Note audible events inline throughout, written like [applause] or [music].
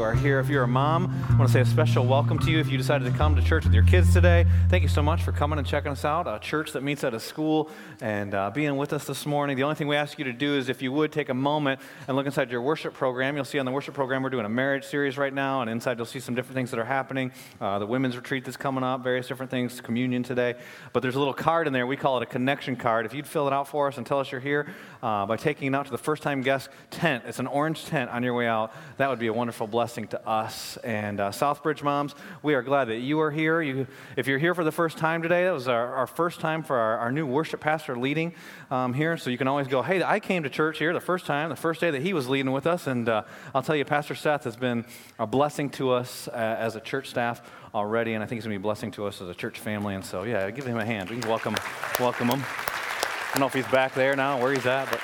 you are here. If you're a mom, I want to say a special welcome to you. If you decided to come to church with your kids today, thank you so much for coming and checking us out. A church that meets at a school and uh, being with us this morning. The only thing we ask you to do is if you would take a moment and look inside your worship program. You'll see on the worship program we're doing a marriage series right now, and inside you'll see some different things that are happening. Uh, the women's retreat that's coming up, various different things, communion today. But there's a little card in there. We call it a connection card. If you'd fill it out for us and tell us you're here uh, by taking it out to the first time guest tent, it's an orange tent on your way out. That would be a wonderful blessing to us. And uh, Southbridge moms, we are glad that you are here. You, if you're here for the first time today, that was our, our first time for our, our new worship pastor leading um, here. So you can always go, hey, I came to church here the first time, the first day that he was leading with us. And uh, I'll tell you, Pastor Seth has been a blessing to us uh, as a church staff already. And I think he's going to be a blessing to us as a church family. And so, yeah, give him a hand. We can welcome, welcome him. I don't know if he's back there now, where he's at, but.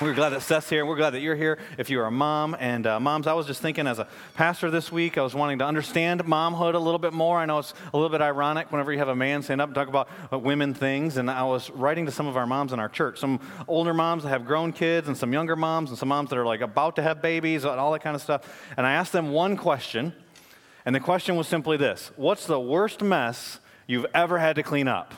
We're glad that Seth's here. We're glad that you're here. If you are a mom, and uh, moms, I was just thinking as a pastor this week, I was wanting to understand momhood a little bit more. I know it's a little bit ironic whenever you have a man stand up and talk about uh, women things. And I was writing to some of our moms in our church, some older moms that have grown kids, and some younger moms, and some moms that are like about to have babies, and all that kind of stuff. And I asked them one question, and the question was simply this: What's the worst mess you've ever had to clean up?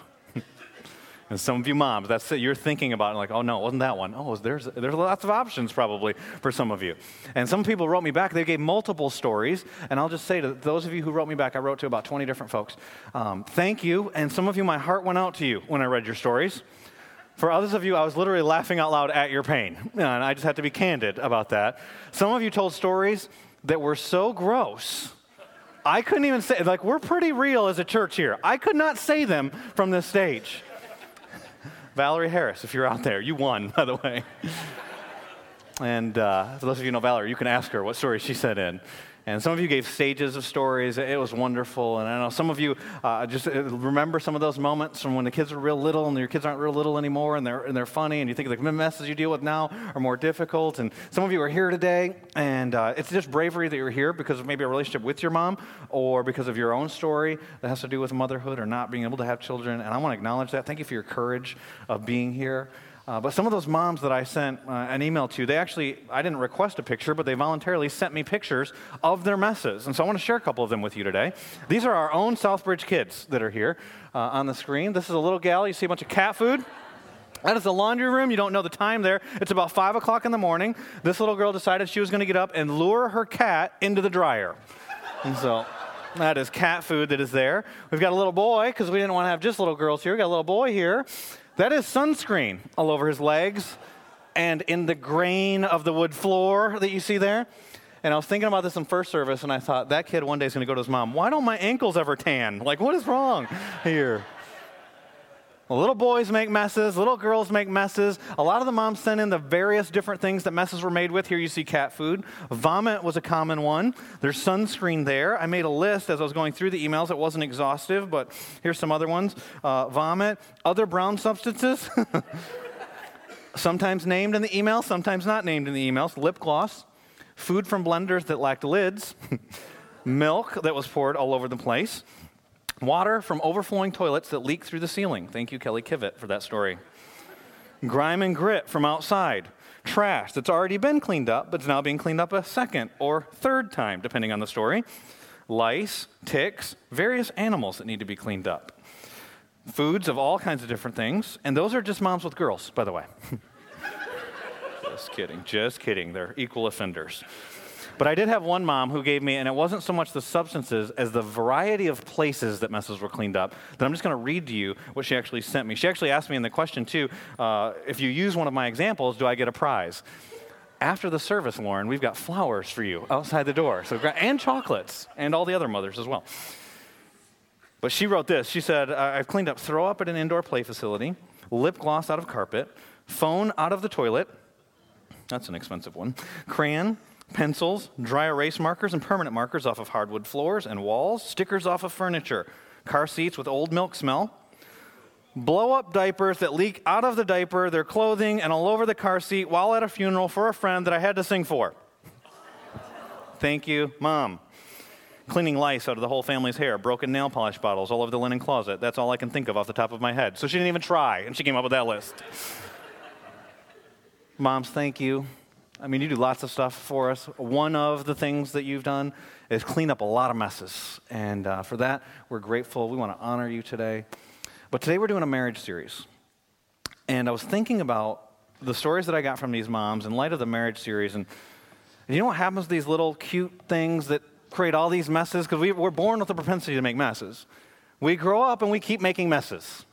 And some of you moms, that's it, you're thinking about it like, oh no, it wasn't that one. Oh, there's, there's lots of options probably for some of you. And some people wrote me back, they gave multiple stories. And I'll just say to those of you who wrote me back, I wrote to about 20 different folks, um, thank you. And some of you, my heart went out to you when I read your stories. For others of you, I was literally laughing out loud at your pain. And I just had to be candid about that. Some of you told stories that were so gross. I couldn't even say, like, we're pretty real as a church here. I could not say them from this stage. Valerie Harris, if you're out there, you won, by the way. [laughs] and uh, for those of you who know Valerie, you can ask her what story she sent in. And some of you gave stages of stories. It was wonderful. And I know some of you uh, just uh, remember some of those moments from when the kids were real little and your kids aren't real little anymore and they're, and they're funny. And you think the messes you deal with now are more difficult. And some of you are here today and uh, it's just bravery that you're here because of maybe a relationship with your mom or because of your own story that has to do with motherhood or not being able to have children. And I want to acknowledge that. Thank you for your courage of being here. Uh, but some of those moms that I sent uh, an email to, they actually, I didn't request a picture, but they voluntarily sent me pictures of their messes. And so I want to share a couple of them with you today. These are our own Southbridge kids that are here uh, on the screen. This is a little gal. You see a bunch of cat food. That is the laundry room. You don't know the time there. It's about 5 o'clock in the morning. This little girl decided she was going to get up and lure her cat into the dryer. And so that is cat food that is there. We've got a little boy, because we didn't want to have just little girls here. We've got a little boy here. That is sunscreen all over his legs and in the grain of the wood floor that you see there. And I was thinking about this in first service, and I thought, that kid one day is going to go to his mom, why don't my ankles ever tan? Like, what is wrong here? Little boys make messes, little girls make messes. A lot of the moms sent in the various different things that messes were made with. Here you see cat food. Vomit was a common one. There's sunscreen there. I made a list as I was going through the emails. It wasn't exhaustive, but here's some other ones uh, vomit, other brown substances. [laughs] sometimes named in the email, sometimes not named in the emails. Lip gloss, food from blenders that lacked lids, [laughs] milk that was poured all over the place. Water from overflowing toilets that leak through the ceiling. Thank you, Kelly Kivett, for that story. Grime and grit from outside. Trash that's already been cleaned up, but it's now being cleaned up a second or third time, depending on the story. Lice, ticks, various animals that need to be cleaned up. Foods of all kinds of different things. And those are just moms with girls, by the way. [laughs] just kidding, just kidding. They're equal offenders. But I did have one mom who gave me, and it wasn't so much the substances as the variety of places that messes were cleaned up, that I'm just going to read to you what she actually sent me. She actually asked me in the question, too, uh, if you use one of my examples, do I get a prize? After the service, Lauren, we've got flowers for you outside the door, so and chocolates, and all the other mothers as well. But she wrote this. She said, I've cleaned up throw up at an indoor play facility, lip gloss out of carpet, phone out of the toilet. That's an expensive one. Crayon, pencils, dry erase markers, and permanent markers off of hardwood floors and walls, stickers off of furniture, car seats with old milk smell, blow up diapers that leak out of the diaper, their clothing, and all over the car seat while at a funeral for a friend that I had to sing for. Thank you, Mom. Cleaning lice out of the whole family's hair, broken nail polish bottles all over the linen closet. That's all I can think of off the top of my head. So she didn't even try, and she came up with that list. Moms, thank you. I mean, you do lots of stuff for us. One of the things that you've done is clean up a lot of messes. And uh, for that, we're grateful. We want to honor you today. But today we're doing a marriage series. And I was thinking about the stories that I got from these moms in light of the marriage series. And, and you know what happens to these little cute things that create all these messes? Because we, we're born with the propensity to make messes. We grow up and we keep making messes.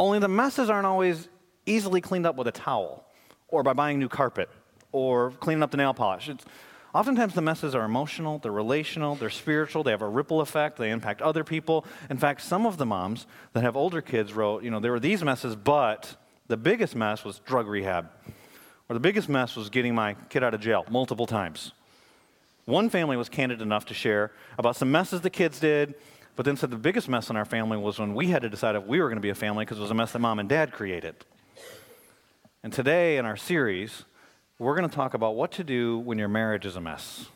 Only the messes aren't always easily cleaned up with a towel or by buying new carpet or cleaning up the nail polish. It's, oftentimes the messes are emotional, they're relational, they're spiritual, they have a ripple effect, they impact other people. In fact, some of the moms that have older kids wrote, you know, there were these messes, but the biggest mess was drug rehab. Or the biggest mess was getting my kid out of jail multiple times. One family was candid enough to share about some messes the kids did, but then said the biggest mess in our family was when we had to decide if we were going to be a family because it was a mess that mom and dad created. And today in our series, we're going to talk about what to do when your marriage is a mess.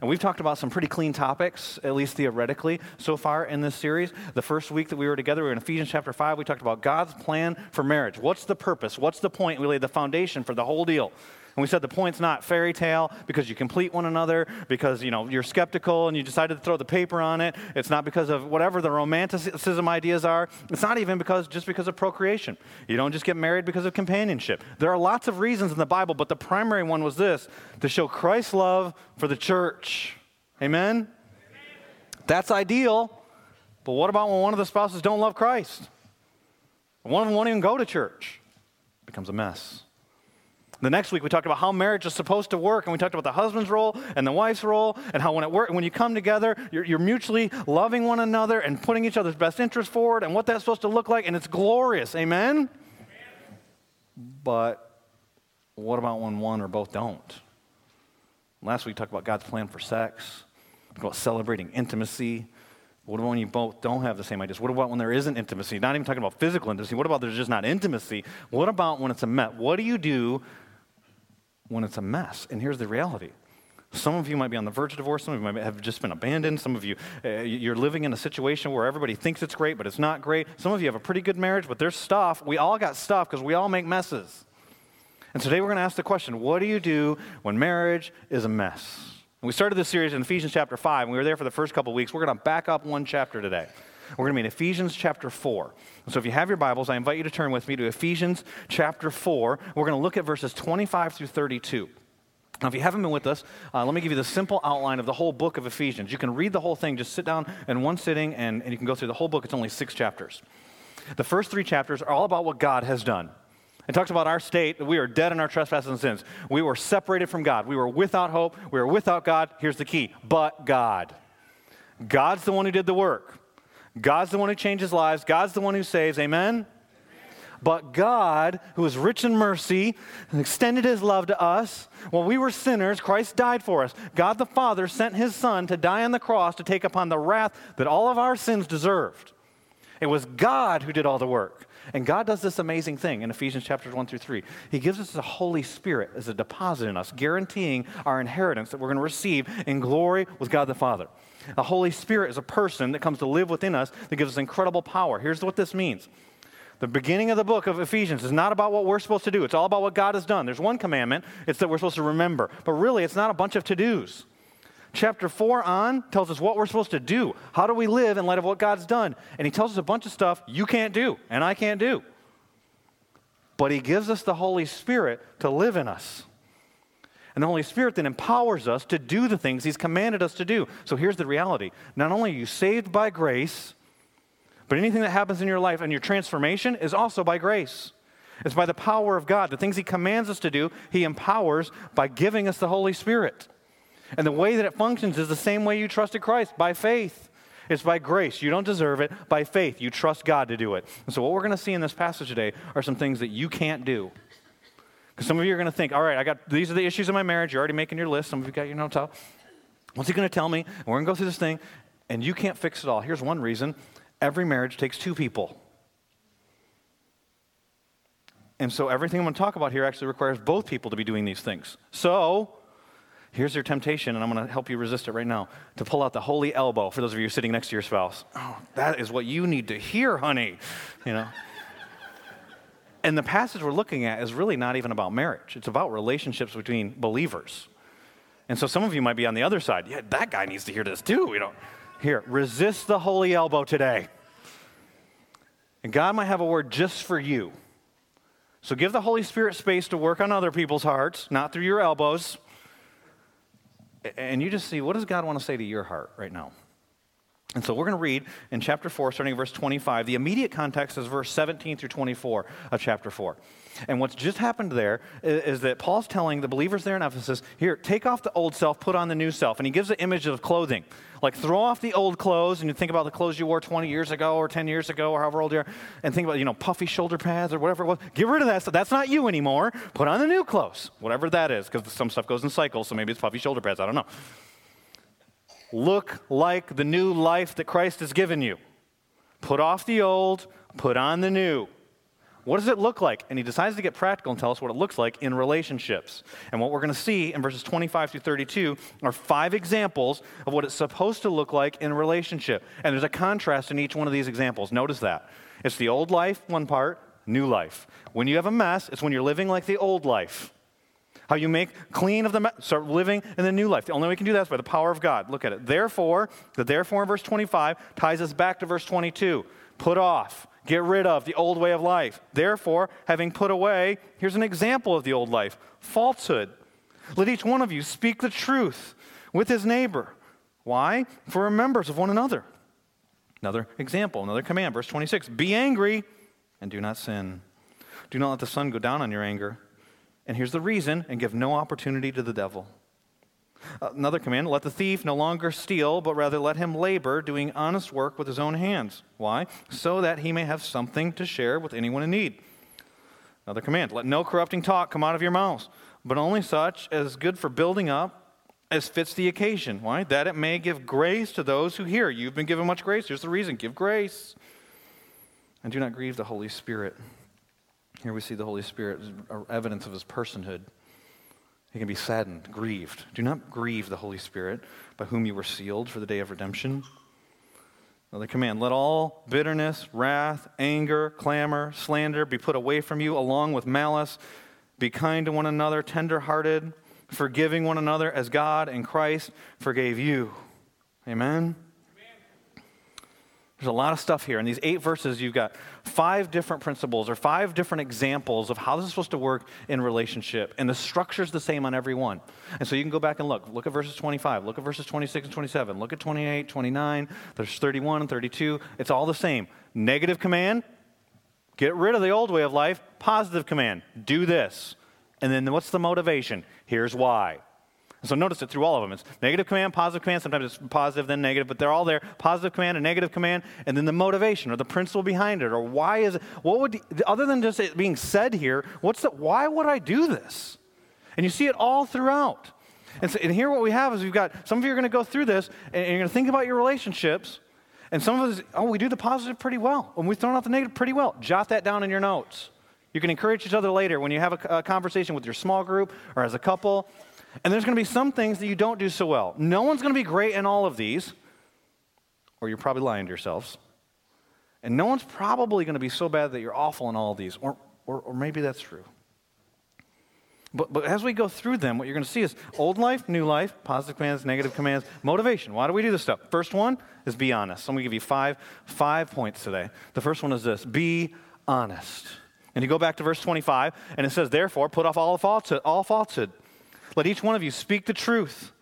And we've talked about some pretty clean topics, at least theoretically, so far in this series. The first week that we were together, we were in Ephesians chapter 5. We talked about God's plan for marriage. What's the purpose? What's the point? We laid the foundation for the whole deal. And we said the point's not fairy tale because you complete one another, because you know you're skeptical and you decided to throw the paper on it. It's not because of whatever the romanticism ideas are. It's not even because just because of procreation. You don't just get married because of companionship. There are lots of reasons in the Bible, but the primary one was this to show Christ's love for the church. Amen? That's ideal. But what about when one of the spouses don't love Christ? One of them won't even go to church. It becomes a mess. The next week we talked about how marriage is supposed to work, and we talked about the husband's role and the wife's role, and how when it work, when you come together, you're, you're mutually loving one another and putting each other's best interests forward, and what that's supposed to look like, and it's glorious. Amen. Amen. But what about when one or both don't? Last week we talked about God's plan for sex, about celebrating intimacy. What about when you both don't have the same ideas? What about when there isn't intimacy? Not even talking about physical intimacy. What about there's just not intimacy? What about when it's a met? What do you do when it's a mess. And here's the reality. Some of you might be on the verge of divorce. Some of you might have just been abandoned. Some of you, uh, you're living in a situation where everybody thinks it's great, but it's not great. Some of you have a pretty good marriage, but there's stuff. We all got stuff because we all make messes. And today we're going to ask the question what do you do when marriage is a mess? And we started this series in Ephesians chapter 5, and we were there for the first couple weeks. We're going to back up one chapter today. We're going to be in Ephesians chapter 4. So if you have your Bibles, I invite you to turn with me to Ephesians chapter 4. We're going to look at verses 25 through 32. Now, if you haven't been with us, uh, let me give you the simple outline of the whole book of Ephesians. You can read the whole thing, just sit down in one sitting, and, and you can go through the whole book. It's only six chapters. The first three chapters are all about what God has done. It talks about our state, we are dead in our trespasses and sins. We were separated from God. We were without hope. We were without God. Here's the key but God. God's the one who did the work. God's the one who changes lives, God's the one who saves. Amen? But God, who is rich in mercy, extended his love to us. While we were sinners, Christ died for us. God the Father sent his Son to die on the cross to take upon the wrath that all of our sins deserved. It was God who did all the work. And God does this amazing thing in Ephesians chapters 1 through 3. He gives us the Holy Spirit as a deposit in us, guaranteeing our inheritance that we're going to receive in glory with God the Father. The Holy Spirit is a person that comes to live within us that gives us incredible power. Here's what this means. The beginning of the book of Ephesians is not about what we're supposed to do. It's all about what God has done. There's one commandment, it's that we're supposed to remember. But really, it's not a bunch of to dos. Chapter 4 on tells us what we're supposed to do. How do we live in light of what God's done? And he tells us a bunch of stuff you can't do and I can't do. But he gives us the Holy Spirit to live in us. And the Holy Spirit then empowers us to do the things He's commanded us to do. So here's the reality not only are you saved by grace, but anything that happens in your life and your transformation is also by grace. It's by the power of God. The things He commands us to do, He empowers by giving us the Holy Spirit. And the way that it functions is the same way you trusted Christ by faith. It's by grace. You don't deserve it. By faith, you trust God to do it. And so, what we're going to see in this passage today are some things that you can't do. Because some of you are going to think, all right, I got these are the issues in my marriage. You're already making your list. Some of you got your notes out. What's he going to tell me? And we're going to go through this thing, and you can't fix it all. Here's one reason every marriage takes two people. And so everything I'm going to talk about here actually requires both people to be doing these things. So here's your temptation, and I'm going to help you resist it right now to pull out the holy elbow for those of you sitting next to your spouse. Oh, that is what you need to hear, honey. You know. And the passage we're looking at is really not even about marriage, it's about relationships between believers. And so some of you might be on the other side. Yeah, that guy needs to hear this too. You know, here, resist the holy elbow today. And God might have a word just for you. So give the Holy Spirit space to work on other people's hearts, not through your elbows. And you just see what does God want to say to your heart right now? And so we're going to read in chapter 4, starting at verse 25. The immediate context is verse 17 through 24 of chapter 4. And what's just happened there is, is, that Paul's telling the believers there in Ephesus, here, take off the old self, put on the new self. And he gives the image of clothing. Like throw off the old clothes and you think about the clothes you wore 20 years ago or 10 years ago or however old you are, and think about, you know, puffy shoulder pads or whatever it was. Get rid of that stuff. That's not you anymore. Put on the new clothes, whatever that is, because some stuff goes in cycles, so maybe it's puffy shoulder pads. I don't know look like the new life that Christ has given you. Put off the old, put on the new. What does it look like? And he decides to get practical and tell us what it looks like in relationships. And what we're going to see in verses 25 through 32 are five examples of what it's supposed to look like in a relationship. And there's a contrast in each one of these examples. Notice that. It's the old life, one part, new life. When you have a mess, it's when you're living like the old life. How you make clean of the, start living in the new life. The only way we can do that is by the power of God. Look at it. Therefore, the therefore in verse 25 ties us back to verse 22. Put off, get rid of the old way of life. Therefore, having put away, here's an example of the old life falsehood. Let each one of you speak the truth with his neighbor. Why? For members of one another. Another example, another command, verse 26 Be angry and do not sin. Do not let the sun go down on your anger and here's the reason and give no opportunity to the devil. Another command let the thief no longer steal, but rather let him labor, doing honest work with his own hands. Why? So that he may have something to share with anyone in need. Another command let no corrupting talk come out of your mouths, but only such as is good for building up as fits the occasion. Why? That it may give grace to those who hear. You've been given much grace. Here's the reason give grace. And do not grieve the Holy Spirit here we see the Holy Spirit, evidence of his personhood. He can be saddened, grieved. Do not grieve the Holy Spirit, by whom you were sealed for the day of redemption. Another command let all bitterness, wrath, anger, clamor, slander be put away from you, along with malice. Be kind to one another, tender hearted, forgiving one another as God and Christ forgave you. Amen. There's a lot of stuff here. In these eight verses, you've got five different principles or five different examples of how this is supposed to work in relationship. And the structure's the same on every one. And so you can go back and look. Look at verses 25, look at verses 26 and 27, look at 28, 29, there's 31 and 32. It's all the same. Negative command, get rid of the old way of life. Positive command, do this. And then what's the motivation? Here's why. So notice it through all of them. It's negative command, positive command. Sometimes it's positive, then negative, but they're all there. Positive command and negative command, and then the motivation or the principle behind it, or why is it? What would other than just it being said here? What's the? Why would I do this? And you see it all throughout. And, so, and here what we have is we've got some of you are going to go through this, and you're going to think about your relationships. And some of us, oh, we do the positive pretty well, and we've thrown out the negative pretty well. Jot that down in your notes. You can encourage each other later when you have a, a conversation with your small group or as a couple. And there's going to be some things that you don't do so well. No one's going to be great in all of these, or you're probably lying to yourselves. And no one's probably going to be so bad that you're awful in all of these, or, or, or maybe that's true. But, but as we go through them, what you're going to see is old life, new life, positive commands, negative commands, motivation. Why do we do this stuff? First one is be honest. So I'm going to give you five, five points today. The first one is this be honest. And you go back to verse 25, and it says, Therefore, put off all falsehood. All falsehood. Let each one of you speak the truth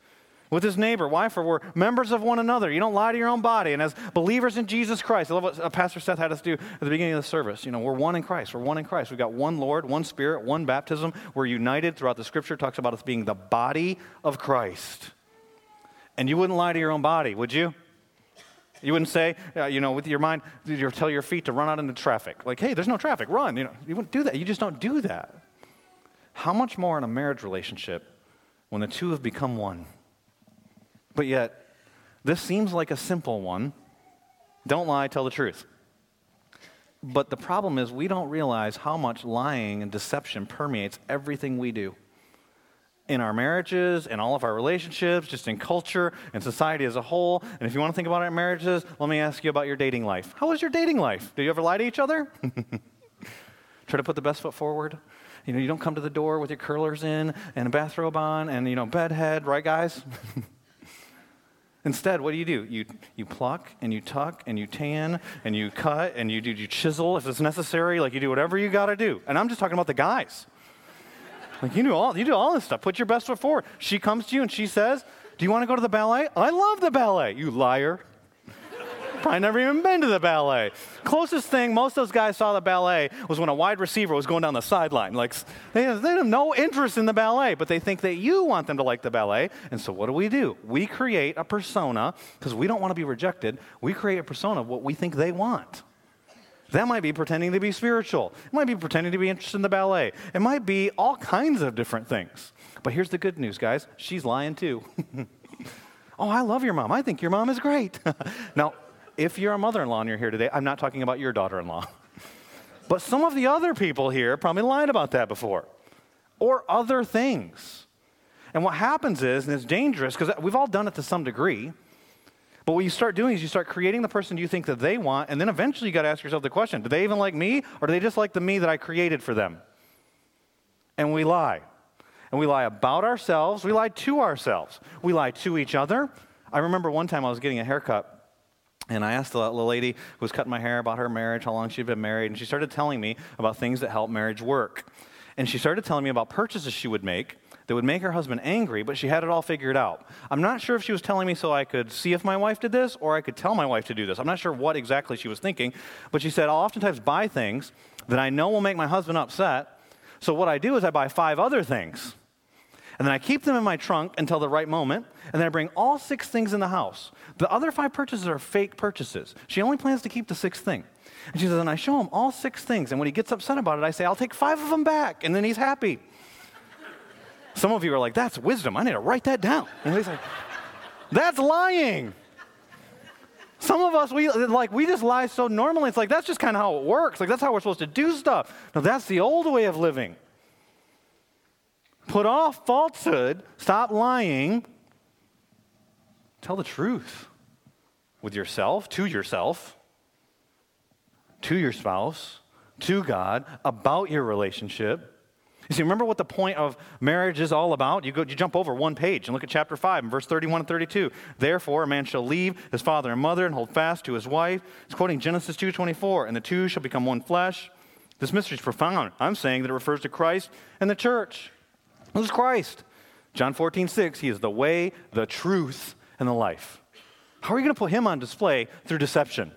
with his neighbor. Why? For we're members of one another. You don't lie to your own body. And as believers in Jesus Christ, I love what uh, Pastor Seth had us do at the beginning of the service. You know, we're one in Christ. We're one in Christ. We've got one Lord, one Spirit, one baptism. We're united throughout the scripture. It talks about us being the body of Christ. And you wouldn't lie to your own body, would you? You wouldn't say, uh, you know, with your mind, you tell your feet to run out into traffic. Like, hey, there's no traffic, run. You know, you wouldn't do that. You just don't do that. How much more in a marriage relationship when the two have become one. But yet, this seems like a simple one. Don't lie, tell the truth. But the problem is, we don't realize how much lying and deception permeates everything we do in our marriages, in all of our relationships, just in culture and society as a whole. And if you want to think about our marriages, let me ask you about your dating life. How was your dating life? Did you ever lie to each other? [laughs] Try to put the best foot forward. You know, you don't come to the door with your curlers in and a bathrobe on and, you know, bedhead, right, guys? [laughs] Instead, what do you do? You, you pluck and you tuck and you tan and you cut and you do you chisel if it's necessary. Like you do whatever you got to do. And I'm just talking about the guys. Like you do all you do all this stuff. Put your best foot forward. She comes to you and she says, "Do you want to go to the ballet? I love the ballet." You liar. Probably never even been to the ballet. Closest thing most of those guys saw the ballet was when a wide receiver was going down the sideline. Like they have, they have no interest in the ballet, but they think that you want them to like the ballet. And so what do we do? We create a persona because we don't want to be rejected. We create a persona of what we think they want. That might be pretending to be spiritual. It might be pretending to be interested in the ballet. It might be all kinds of different things. But here's the good news, guys. She's lying too. [laughs] oh, I love your mom. I think your mom is great. [laughs] now, if you're a mother in law and you're here today, I'm not talking about your daughter in law. [laughs] but some of the other people here probably lied about that before or other things. And what happens is, and it's dangerous because we've all done it to some degree, but what you start doing is you start creating the person you think that they want, and then eventually you got to ask yourself the question do they even like me, or do they just like the me that I created for them? And we lie. And we lie about ourselves, we lie to ourselves, we lie to each other. I remember one time I was getting a haircut and I asked the little lady who was cutting my hair about her marriage, how long she'd been married, and she started telling me about things that help marriage work. And she started telling me about purchases she would make that would make her husband angry, but she had it all figured out. I'm not sure if she was telling me so I could see if my wife did this or I could tell my wife to do this. I'm not sure what exactly she was thinking, but she said, I'll oftentimes buy things that I know will make my husband upset. So what I do is I buy five other things. And then I keep them in my trunk until the right moment, and then I bring all six things in the house. The other five purchases are fake purchases. She only plans to keep the sixth thing. And she says, and I show him all six things, and when he gets upset about it, I say, I'll take five of them back, and then he's happy. Some of you are like, that's wisdom. I need to write that down. And he's like, that's lying. Some of us, we like we just lie so normally. It's like that's just kind of how it works. Like that's how we're supposed to do stuff. No, that's the old way of living. Put off falsehood, stop lying, tell the truth with yourself, to yourself, to your spouse, to God, about your relationship. You see, remember what the point of marriage is all about? You, go, you jump over one page and look at chapter 5 and verse 31 and 32. Therefore, a man shall leave his father and mother and hold fast to his wife. It's quoting Genesis 2.24. And the two shall become one flesh. This mystery is profound. I'm saying that it refers to Christ and the church. Who's Christ? John 14, 6. He is the way, the truth, and the life. How are you going to put him on display through deception?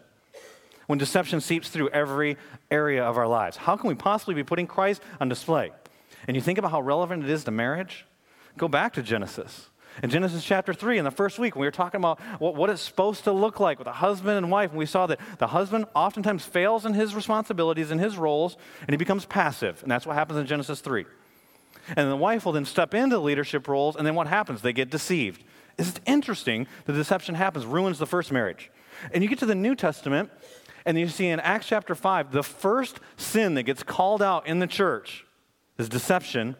When deception seeps through every area of our lives. How can we possibly be putting Christ on display? and you think about how relevant it is to marriage, go back to Genesis. In Genesis chapter 3, in the first week, when we were talking about what, what it's supposed to look like with a husband and wife, and we saw that the husband oftentimes fails in his responsibilities and his roles, and he becomes passive. And that's what happens in Genesis 3. And the wife will then step into the leadership roles, and then what happens? They get deceived. It's interesting the deception happens, ruins the first marriage. And you get to the New Testament, and you see in Acts chapter 5, the first sin that gets called out in the church is deception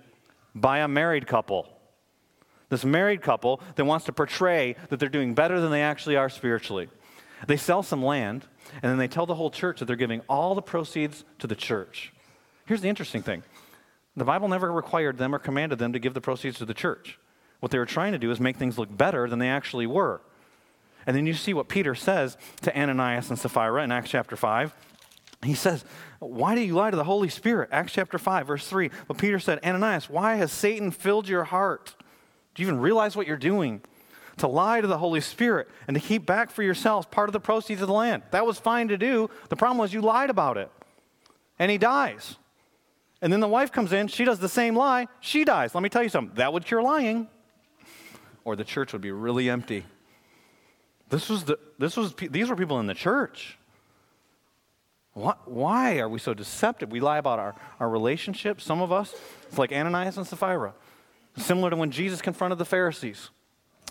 by a married couple. This married couple that wants to portray that they're doing better than they actually are spiritually. They sell some land, and then they tell the whole church that they're giving all the proceeds to the church. Here's the interesting thing the Bible never required them or commanded them to give the proceeds to the church. What they were trying to do is make things look better than they actually were. And then you see what Peter says to Ananias and Sapphira in Acts chapter 5. He says, Why do you lie to the Holy Spirit? Acts chapter 5, verse 3. But Peter said, Ananias, why has Satan filled your heart? Do you even realize what you're doing? To lie to the Holy Spirit and to keep back for yourselves part of the proceeds of the land. That was fine to do. The problem was you lied about it. And he dies. And then the wife comes in, she does the same lie, she dies. Let me tell you something that would cure lying, or the church would be really empty. This was the, this was, these were people in the church. What, Why are we so deceptive? We lie about our, our relationships. Some of us, it's like Ananias and Sapphira, similar to when Jesus confronted the Pharisees.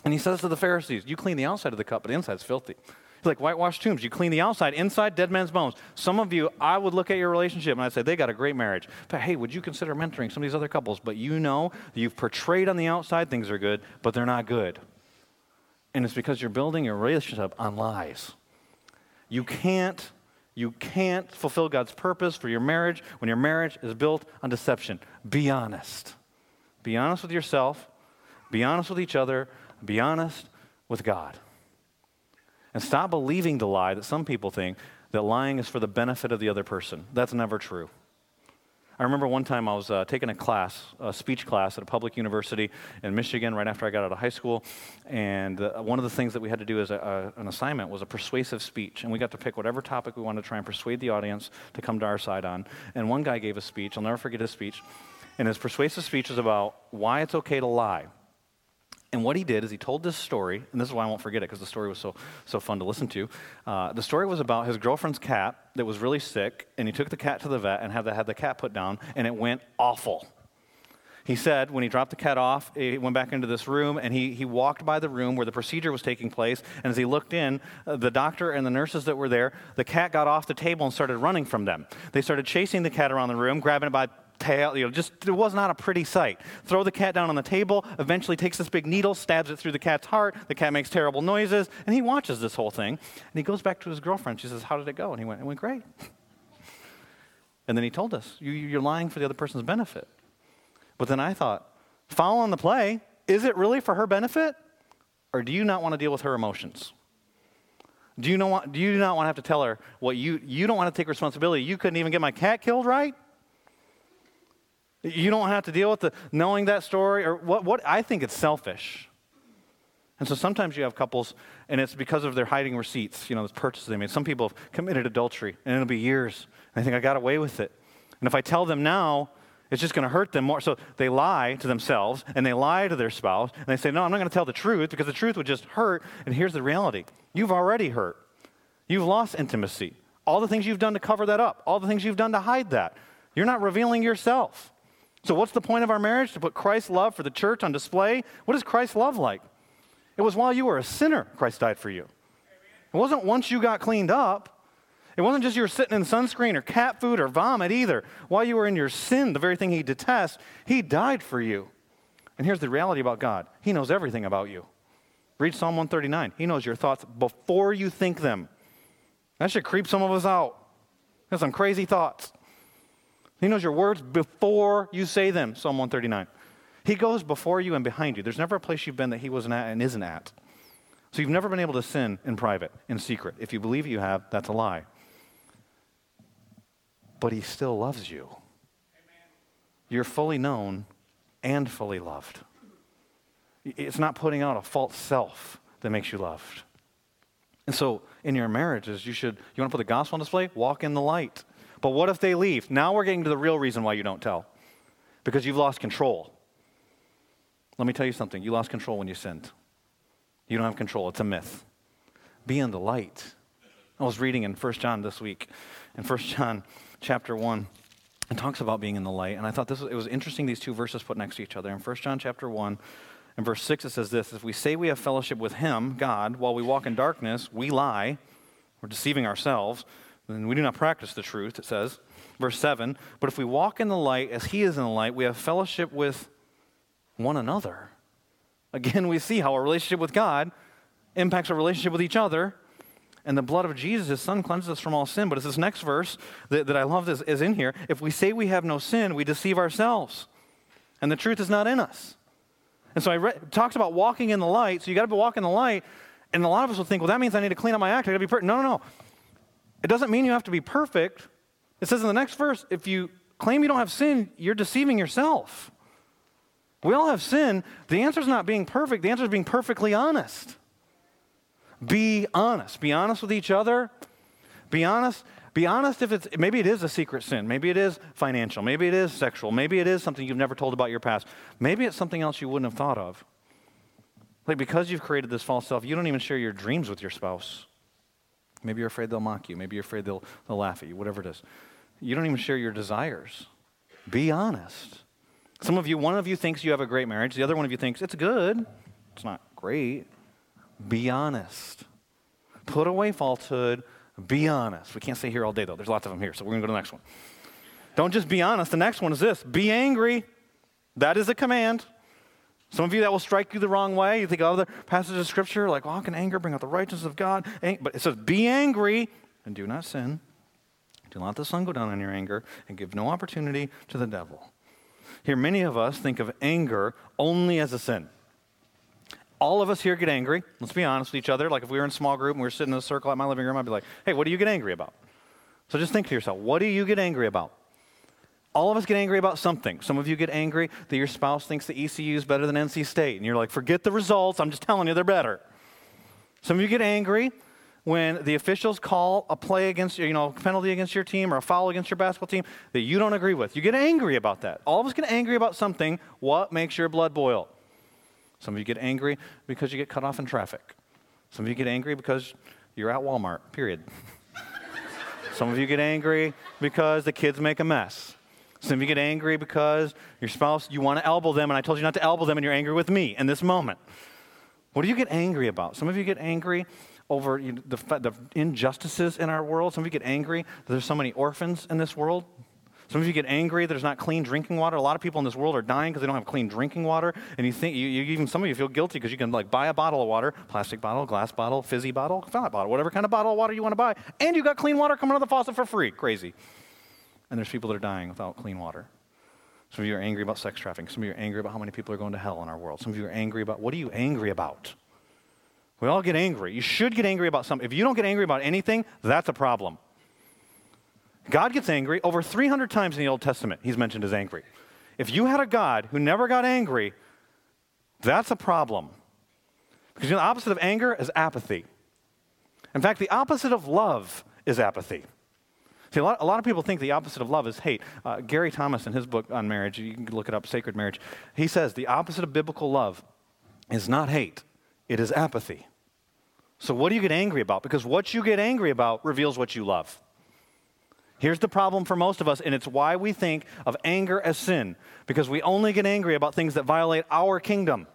And he says to the Pharisees, You clean the outside of the cup, but the inside's filthy. He's like whitewashed tombs. You clean the outside, inside, dead man's bones. Some of you, I would look at your relationship and I'd say, They got a great marriage. But hey, would you consider mentoring some of these other couples? But you know you've portrayed on the outside things are good, but they're not good. And it's because you're building your relationship on lies. You can't You can't fulfill God's purpose for your marriage when your marriage is built on deception. Be honest. Be honest with yourself, be honest with each other, be honest with God. And stop believing the lie that some people think that lying is for the benefit of the other person. That's never true. I remember one time I was uh, taking a class, a speech class at a public university in Michigan right after I got out of high school. And uh, one of the things that we had to do as a, a, an assignment was a persuasive speech. And we got to pick whatever topic we wanted to try and persuade the audience to come to our side on. And one guy gave a speech, I'll never forget his speech. And his persuasive speech was about why it's okay to lie. And what he did is he told this story, and this is why I won't forget it because the story was so, so fun to listen to. Uh, the story was about his girlfriend's cat that was really sick, and he took the cat to the vet and had the, had the cat put down, and it went awful. He said when he dropped the cat off, he went back into this room and he, he walked by the room where the procedure was taking place. And as he looked in, uh, the doctor and the nurses that were there, the cat got off the table and started running from them. They started chasing the cat around the room, grabbing it by tail, you know, just it was not a pretty sight. Throw the cat down on the table, eventually takes this big needle, stabs it through the cat's heart. The cat makes terrible noises, and he watches this whole thing. And he goes back to his girlfriend. She says, How did it go? And he went, It went great. [laughs] And then he told us, you, You're lying for the other person's benefit. But then I thought, follow on the play, is it really for her benefit? Or do you not want to deal with her emotions? Do you, know, do you not want to have to tell her what you, you don't want to take responsibility? You couldn't even get my cat killed right? You don't have to deal with the knowing that story or what, what I think it's selfish. And so sometimes you have couples, and it's because of their hiding receipts, you know, the purchases they made. Some people have committed adultery, and it'll be years. And they think, I got away with it. And if I tell them now, it's just going to hurt them more. So they lie to themselves, and they lie to their spouse, and they say, No, I'm not going to tell the truth because the truth would just hurt. And here's the reality you've already hurt. You've lost intimacy. All the things you've done to cover that up, all the things you've done to hide that. You're not revealing yourself. So, what's the point of our marriage? To put Christ's love for the church on display? What is Christ's love like? It was while you were a sinner, Christ died for you. It wasn't once you got cleaned up. It wasn't just you were sitting in sunscreen or cat food or vomit either. While you were in your sin, the very thing he detests, he died for you. And here's the reality about God He knows everything about you. Read Psalm 139. He knows your thoughts before you think them. That should creep some of us out. That's some crazy thoughts. He knows your words before you say them, Psalm 139. He goes before you and behind you. There's never a place you've been that he wasn't at and isn't at. So you've never been able to sin in private, in secret. If you believe you have, that's a lie. But he still loves you. Amen. You're fully known and fully loved. It's not putting out a false self that makes you loved. And so in your marriages, you should, you want to put the gospel on display? Walk in the light. But what if they leave? Now we're getting to the real reason why you don't tell. Because you've lost control. Let me tell you something. You lost control when you sinned. You don't have control. It's a myth. Be in the light. I was reading in 1 John this week. In 1 John chapter 1, it talks about being in the light. And I thought this was, it was interesting, these two verses put next to each other. In 1 John chapter 1, in verse 6, it says this If we say we have fellowship with him, God, while we walk in darkness, we lie. We're deceiving ourselves. And we do not practice the truth, it says. Verse 7 But if we walk in the light as he is in the light, we have fellowship with one another. Again, we see how our relationship with God impacts our relationship with each other. And the blood of Jesus, his son, cleanses us from all sin. But it's this next verse that, that I love is, is in here. If we say we have no sin, we deceive ourselves. And the truth is not in us. And so I re- talks about walking in the light. So you got to be walking in the light. And a lot of us will think, well, that means I need to clean up my act. I got to be perfect. No, no, no. It doesn't mean you have to be perfect. It says in the next verse if you claim you don't have sin, you're deceiving yourself. We all have sin. The answer is not being perfect, the answer is being perfectly honest. Be honest. Be honest with each other. Be honest. Be honest if it's maybe it is a secret sin. Maybe it is financial. Maybe it is sexual. Maybe it is something you've never told about your past. Maybe it's something else you wouldn't have thought of. Like because you've created this false self, you don't even share your dreams with your spouse. Maybe you're afraid they'll mock you. Maybe you're afraid they'll, they'll laugh at you, whatever it is. You don't even share your desires. Be honest. Some of you, one of you thinks you have a great marriage, the other one of you thinks it's good. It's not great. Be honest. Put away falsehood. Be honest. We can't stay here all day, though. There's lots of them here, so we're going to go to the next one. Don't just be honest. The next one is this be angry. That is a command. Some of you that will strike you the wrong way. You think of other passages of scripture like, oh, well, how can anger bring out the righteousness of God? But it says, be angry and do not sin. Do not let the sun go down on your anger, and give no opportunity to the devil. Here, many of us think of anger only as a sin. All of us here get angry. Let's be honest with each other. Like if we were in a small group and we were sitting in a circle at my living room, I'd be like, hey, what do you get angry about? So just think to yourself, what do you get angry about? All of us get angry about something. Some of you get angry that your spouse thinks the ECU is better than NC State. And you're like, forget the results. I'm just telling you they're better. Some of you get angry when the officials call a play against you you know, penalty against your team or a foul against your basketball team that you don't agree with. You get angry about that. All of us get angry about something. What makes your blood boil? Some of you get angry because you get cut off in traffic. Some of you get angry because you're at Walmart, period. [laughs] Some of you get angry because the kids make a mess. Some of you get angry because your spouse, you want to elbow them, and I told you not to elbow them, and you're angry with me in this moment. What do you get angry about? Some of you get angry over the, the injustices in our world. Some of you get angry that there's so many orphans in this world. Some of you get angry that there's not clean drinking water. A lot of people in this world are dying because they don't have clean drinking water. And you think, you, you, even some of you feel guilty because you can like buy a bottle of water, plastic bottle, glass bottle, fizzy bottle, flat bottle, whatever kind of bottle of water you want to buy. And you got clean water coming out of the faucet for free. Crazy. And there's people that are dying without clean water. Some of you are angry about sex trafficking. Some of you are angry about how many people are going to hell in our world. Some of you are angry about what are you angry about? We all get angry. You should get angry about something. If you don't get angry about anything, that's a problem. God gets angry over 300 times in the Old Testament. He's mentioned as angry. If you had a God who never got angry, that's a problem. Because you know, the opposite of anger is apathy. In fact, the opposite of love is apathy. See, a lot, a lot of people think the opposite of love is hate. Uh, Gary Thomas, in his book on marriage, you can look it up, Sacred Marriage, he says the opposite of biblical love is not hate, it is apathy. So, what do you get angry about? Because what you get angry about reveals what you love. Here's the problem for most of us, and it's why we think of anger as sin, because we only get angry about things that violate our kingdom.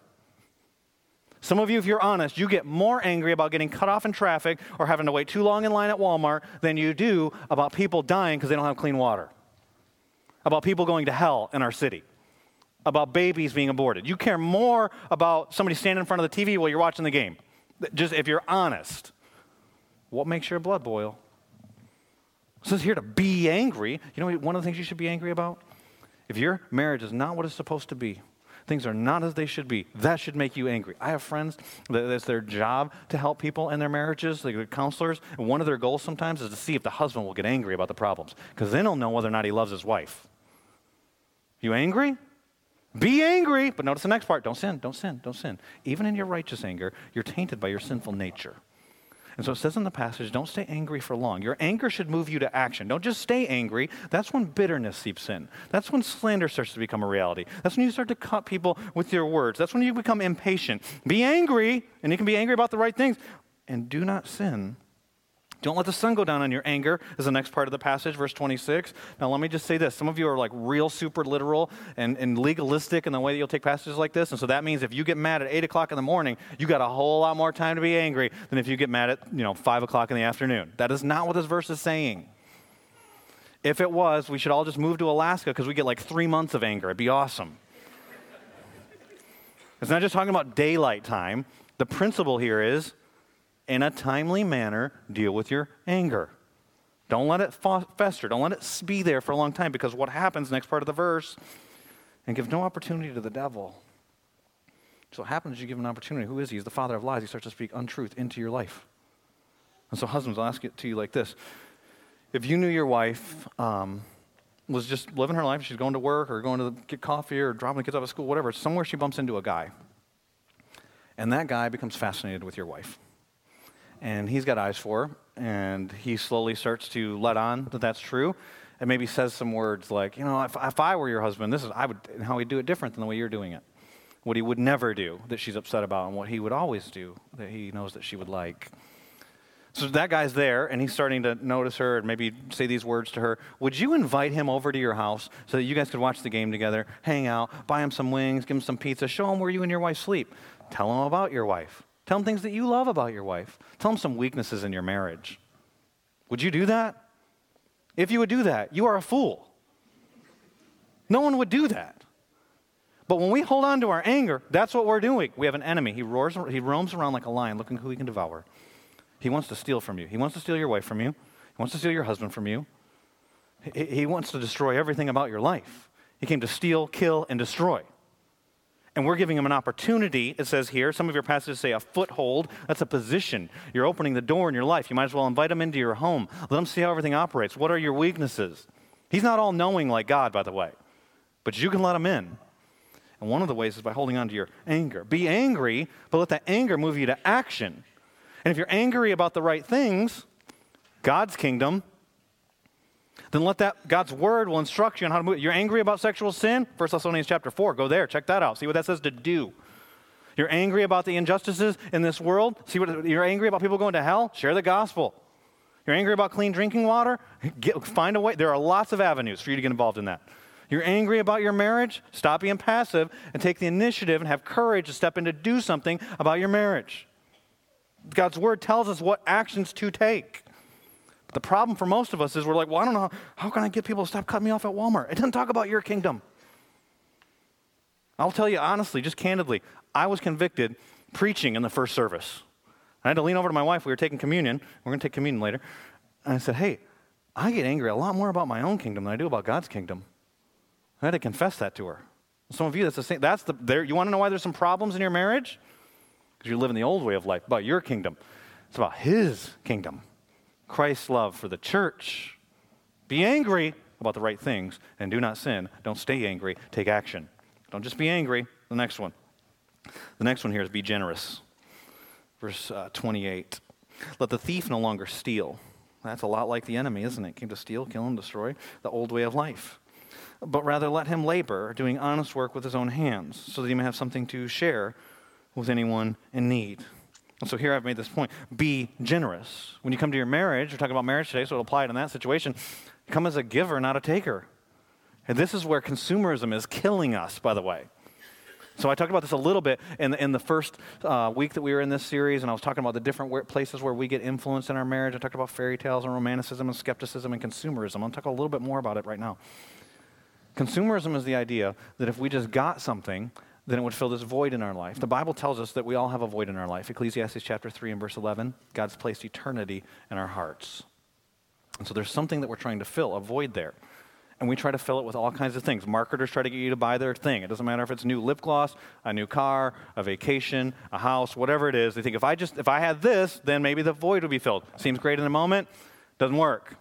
Some of you, if you're honest, you get more angry about getting cut off in traffic or having to wait too long in line at Walmart than you do about people dying because they don't have clean water, about people going to hell in our city, about babies being aborted. You care more about somebody standing in front of the TV while you're watching the game. Just if you're honest, what makes your blood boil? It says here to be angry. You know one of the things you should be angry about? If your marriage is not what it's supposed to be, things are not as they should be, that should make you angry. I have friends that it's their job to help people in their marriages, like counselors, and one of their goals sometimes is to see if the husband will get angry about the problems, because then he'll know whether or not he loves his wife. You angry? Be angry, but notice the next part don't sin, don't sin, don't sin. Even in your righteous anger, you're tainted by your sinful nature. And so it says in the passage, don't stay angry for long. Your anger should move you to action. Don't just stay angry. That's when bitterness seeps in. That's when slander starts to become a reality. That's when you start to cut people with your words. That's when you become impatient. Be angry, and you can be angry about the right things, and do not sin don't let the sun go down on your anger, is the next part of the passage, verse 26. Now, let me just say this. Some of you are like real super literal and, and legalistic in the way that you'll take passages like this. And so that means if you get mad at 8 o'clock in the morning, you got a whole lot more time to be angry than if you get mad at, you know, 5 o'clock in the afternoon. That is not what this verse is saying. If it was, we should all just move to Alaska because we get like three months of anger. It'd be awesome. it's not just talking about daylight time. The principle here is in a timely manner, deal with your anger. Don't let it fester. Don't let it be there for a long time because what happens, next part of the verse, and give no opportunity to the devil. So what happens is you give an opportunity. Who is he? He's the father of lies. He starts to speak untruth into your life. And so, husbands, I'll ask it to you like this. If you knew your wife um, was just living her life, she's going to work or going to get coffee or dropping the kids off at school, whatever, somewhere she bumps into a guy. And that guy becomes fascinated with your wife and he's got eyes for her, and he slowly starts to let on that that's true, and maybe says some words like, you know, if, if I were your husband, this is I would how he'd do it different than the way you're doing it. What he would never do that she's upset about, and what he would always do that he knows that she would like. So that guy's there, and he's starting to notice her and maybe say these words to her. Would you invite him over to your house so that you guys could watch the game together, hang out, buy him some wings, give him some pizza, show him where you and your wife sleep, tell him about your wife? Tell them things that you love about your wife. Tell them some weaknesses in your marriage. Would you do that? If you would do that, you are a fool. No one would do that. But when we hold on to our anger, that's what we're doing. We have an enemy. He roars, he roams around like a lion looking who he can devour. He wants to steal from you. He wants to steal your wife from you. He wants to steal your husband from you. He, he wants to destroy everything about your life. He came to steal, kill, and destroy. And we're giving them an opportunity, it says here. Some of your passages say a foothold. That's a position. You're opening the door in your life. You might as well invite them into your home. Let them see how everything operates. What are your weaknesses? He's not all knowing like God, by the way, but you can let him in. And one of the ways is by holding on to your anger. Be angry, but let that anger move you to action. And if you're angry about the right things, God's kingdom, then let that God's word will instruct you on how to move. You're angry about sexual sin? 1 Thessalonians chapter 4. Go there, check that out. See what that says to do. You're angry about the injustices in this world? See what you're angry about people going to hell? Share the gospel. You're angry about clean drinking water? Get, find a way. There are lots of avenues for you to get involved in that. You're angry about your marriage? Stop being passive and take the initiative and have courage to step in to do something about your marriage. God's word tells us what actions to take. The problem for most of us is we're like, well, I don't know. How can I get people to stop cutting me off at Walmart? It doesn't talk about your kingdom. I'll tell you honestly, just candidly, I was convicted preaching in the first service. I had to lean over to my wife. We were taking communion. We're going to take communion later. And I said, hey, I get angry a lot more about my own kingdom than I do about God's kingdom. I had to confess that to her. Some of you, that's the same. That's the, there, you want to know why there's some problems in your marriage? Because you're living the old way of life, about your kingdom. It's about His kingdom, Christ's love for the church. Be angry about the right things and do not sin. Don't stay angry. Take action. Don't just be angry. The next one. The next one here is be generous. Verse uh, 28. Let the thief no longer steal. That's a lot like the enemy, isn't it? Came to steal, kill, and destroy the old way of life. But rather let him labor, doing honest work with his own hands, so that he may have something to share with anyone in need. And so here I've made this point be generous. When you come to your marriage, we're talking about marriage today, so it'll apply it in that situation. Come as a giver, not a taker. And this is where consumerism is killing us, by the way. So I talked about this a little bit in the, in the first uh, week that we were in this series, and I was talking about the different places where we get influenced in our marriage. I talked about fairy tales and romanticism and skepticism and consumerism. I'll talk a little bit more about it right now. Consumerism is the idea that if we just got something, then it would fill this void in our life. The Bible tells us that we all have a void in our life. Ecclesiastes chapter 3 and verse 11, God's placed eternity in our hearts. And so there's something that we're trying to fill, a void there. And we try to fill it with all kinds of things. Marketers try to get you to buy their thing. It doesn't matter if it's new lip gloss, a new car, a vacation, a house, whatever it is. They think if I just if I had this, then maybe the void would be filled. Seems great in a moment, doesn't work.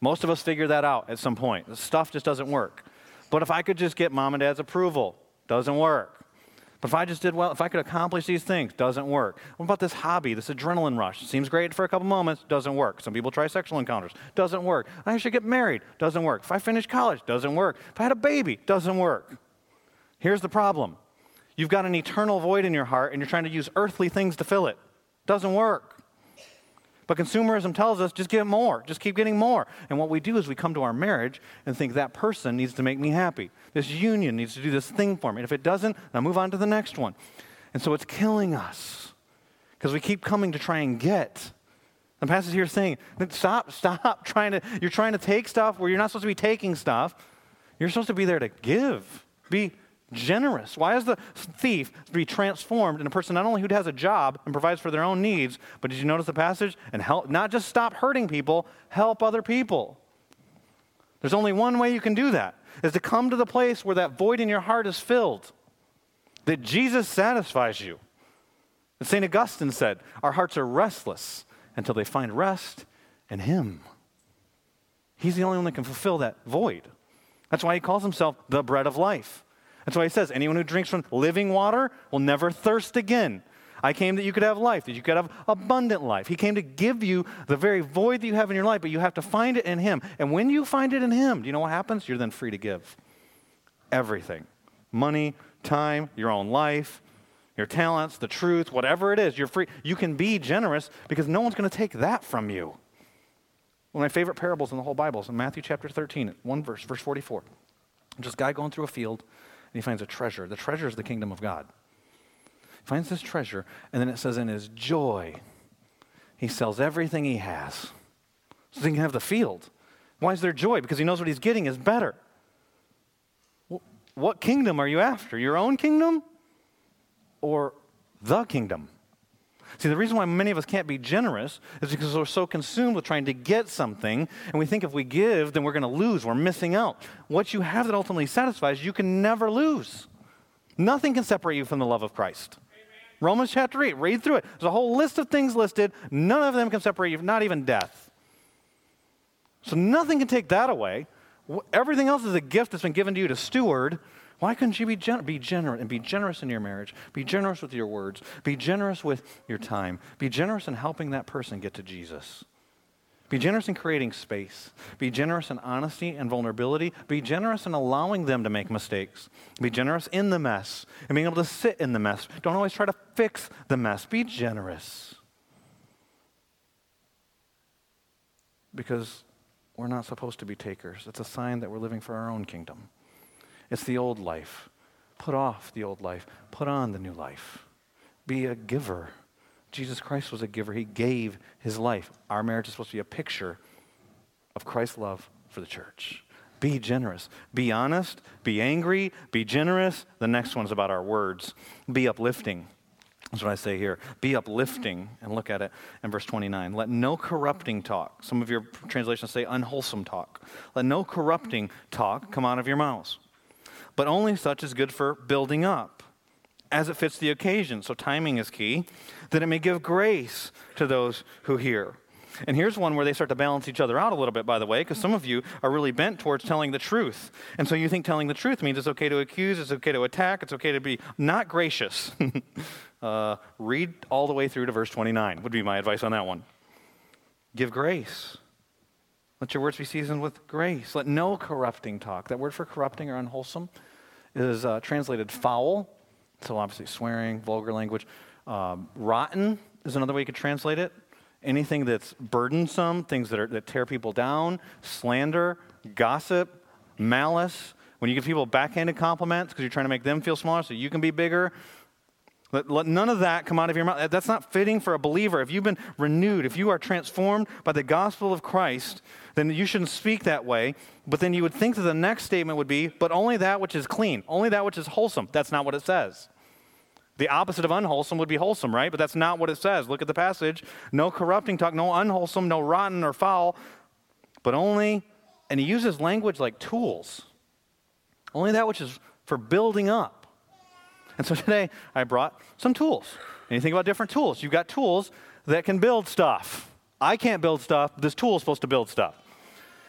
Most of us figure that out at some point. The stuff just doesn't work. But if I could just get mom and dad's approval, doesn't work. But if I just did well, if I could accomplish these things, doesn't work. What about this hobby, this adrenaline rush? Seems great for a couple moments, doesn't work. Some people try sexual encounters, doesn't work. I should get married, doesn't work. If I finish college, doesn't work. If I had a baby, doesn't work. Here's the problem you've got an eternal void in your heart and you're trying to use earthly things to fill it. Doesn't work. But consumerism tells us just get more, just keep getting more. And what we do is we come to our marriage and think that person needs to make me happy. This union needs to do this thing for me. And if it doesn't, I move on to the next one. And so it's killing us because we keep coming to try and get. The passage here saying, stop, stop [laughs] trying to, you're trying to take stuff where you're not supposed to be taking stuff. You're supposed to be there to give. Be generous. Why is the thief to be transformed in a person not only who has a job and provides for their own needs, but did you notice the passage? And help, not just stop hurting people, help other people. There's only one way you can do that, is to come to the place where that void in your heart is filled, that Jesus satisfies you. And St. Augustine said, Our hearts are restless until they find rest in Him. He's the only one that can fulfill that void. That's why he calls himself the bread of life. That's why he says, anyone who drinks from living water will never thirst again. I came that you could have life, that you could have abundant life. He came to give you the very void that you have in your life, but you have to find it in Him. And when you find it in Him, do you know what happens? You're then free to give everything money, time, your own life, your talents, the truth, whatever it is. You're free. You can be generous because no one's going to take that from you. One of my favorite parables in the whole Bible is in Matthew chapter 13, one verse, verse 44. Just a guy going through a field and he finds a treasure. The treasure is the kingdom of God. He finds this treasure, and then it says, in his joy, he sells everything he has so he can have the field. Why is there joy? Because he knows what he's getting is better. What kingdom are you after? Your own kingdom or the kingdom? See, the reason why many of us can't be generous is because we're so consumed with trying to get something, and we think if we give, then we're going to lose. We're missing out. What you have that ultimately satisfies, you can never lose. Nothing can separate you from the love of Christ. Romans chapter 8, read through it. There's a whole list of things listed. None of them can separate you, not even death. So nothing can take that away. Everything else is a gift that's been given to you to steward. Why couldn't you be, gen- be generous and be generous in your marriage? Be generous with your words. Be generous with your time. Be generous in helping that person get to Jesus. Be generous in creating space. Be generous in honesty and vulnerability. Be generous in allowing them to make mistakes. Be generous in the mess and being able to sit in the mess. Don't always try to fix the mess. Be generous. Because we're not supposed to be takers. It's a sign that we're living for our own kingdom. It's the old life. Put off the old life, put on the new life. Be a giver. Jesus Christ was a giver. He gave his life. Our marriage is supposed to be a picture of Christ's love for the church. Be generous. Be honest. Be angry. Be generous. The next one's about our words. Be uplifting. That's what I say here. Be uplifting. And look at it in verse 29. Let no corrupting talk, some of your translations say unwholesome talk. Let no corrupting talk come out of your mouths, but only such as good for building up as it fits the occasion. So timing is key, that it may give grace to those who hear. And here's one where they start to balance each other out a little bit, by the way, because some of you are really bent towards telling the truth. And so you think telling the truth means it's okay to accuse, it's okay to attack, it's okay to be not gracious. [laughs] uh, read all the way through to verse 29, would be my advice on that one. Give grace. Let your words be seasoned with grace. Let no corrupting talk. That word for corrupting or unwholesome is uh, translated foul so obviously, swearing, vulgar language. Um, rotten is another way you could translate it. Anything that's burdensome, things that, are, that tear people down, slander, gossip, malice. When you give people backhanded compliments because you're trying to make them feel smaller so you can be bigger, let, let, none of that come out of your mouth. That's not fitting for a believer. If you've been renewed, if you are transformed by the gospel of Christ, then you shouldn't speak that way. But then you would think that the next statement would be, but only that which is clean, only that which is wholesome. That's not what it says. The opposite of unwholesome would be wholesome, right? But that's not what it says. Look at the passage. No corrupting talk, no unwholesome, no rotten or foul, but only, and he uses language like tools. Only that which is for building up. And so [laughs] today I brought some tools. And you think about different tools. You've got tools that can build stuff. I can't build stuff. This tool is supposed to build stuff.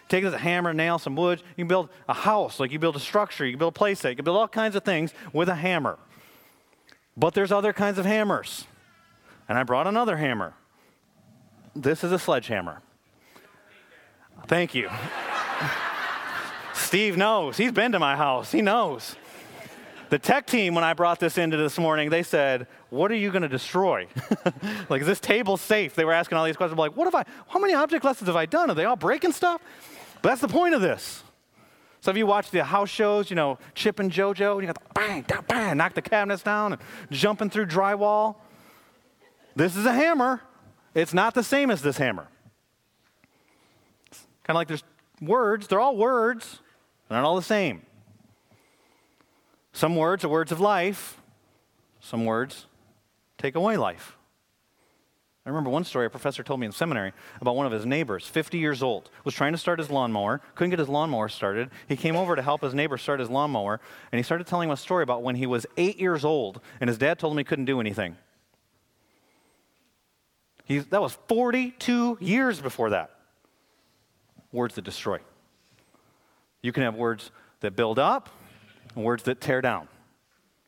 Take this hammer, nail, some wood. You can build a house, like you build a structure. You can build a place. You can build all kinds of things with a hammer. But there's other kinds of hammers. And I brought another hammer. This is a sledgehammer. Thank you. [laughs] Steve knows. He's been to my house. He knows. The tech team, when I brought this into this morning, they said, What are you going to destroy? [laughs] like, is this table safe? They were asking all these questions. I'm like, what have I, how many object lessons have I done? Are they all breaking stuff? But that's the point of this. So if you watch the house shows, you know, Chip and JoJo, and you got the bang, bang, bang, knock the cabinets down and jumping through drywall. This is a hammer. It's not the same as this hammer. Kind of like there's words, they're all words, they're not all the same. Some words are words of life, some words take away life. I remember one story a professor told me in seminary about one of his neighbors, 50 years old, was trying to start his lawnmower, couldn't get his lawnmower started. He came over to help his neighbor start his lawnmower, and he started telling him a story about when he was eight years old, and his dad told him he couldn't do anything. That was 42 years before that. Words that destroy. You can have words that build up and words that tear down.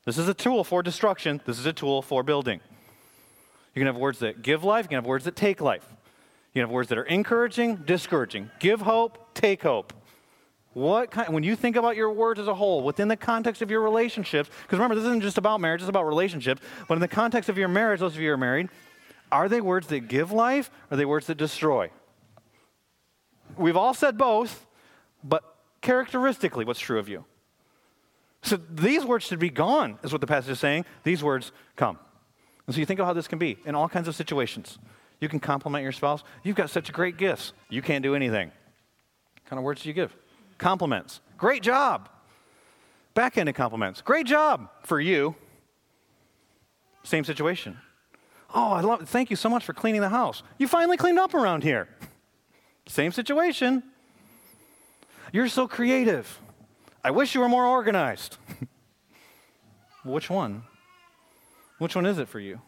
This is a tool for destruction, this is a tool for building. You can have words that give life, you can have words that take life. You can have words that are encouraging, discouraging. Give hope, take hope. What kind, when you think about your words as a whole, within the context of your relationships, because remember, this isn't just about marriage, it's about relationships, but in the context of your marriage, those of you who are married, are they words that give life or are they words that destroy? We've all said both, but characteristically, what's true of you? So these words should be gone, is what the passage is saying. These words come. And so you think of how this can be in all kinds of situations. You can compliment your spouse. You've got such great gifts. You can't do anything. What kind of words do you give? Compliments. Great job. Backhanded compliments. Great job for you. Same situation. Oh, I love it. Thank you so much for cleaning the house. You finally cleaned up around here. Same situation. You're so creative. I wish you were more organized. [laughs] Which one? Which one is it for you?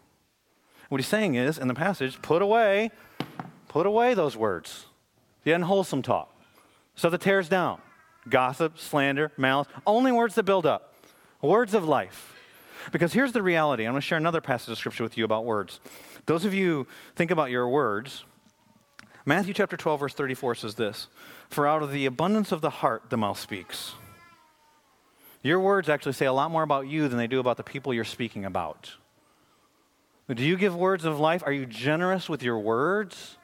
What he's saying is, in the passage, put away, put away those words. The unwholesome talk. So that tears down. Gossip, slander, malice, only words that build up. Words of life. Because here's the reality. I'm going to share another passage of scripture with you about words. Those of you think about your words, Matthew chapter 12, verse 34 says this For out of the abundance of the heart, the mouth speaks. Your words actually say a lot more about you than they do about the people you're speaking about. Do you give words of life? Are you generous with your words?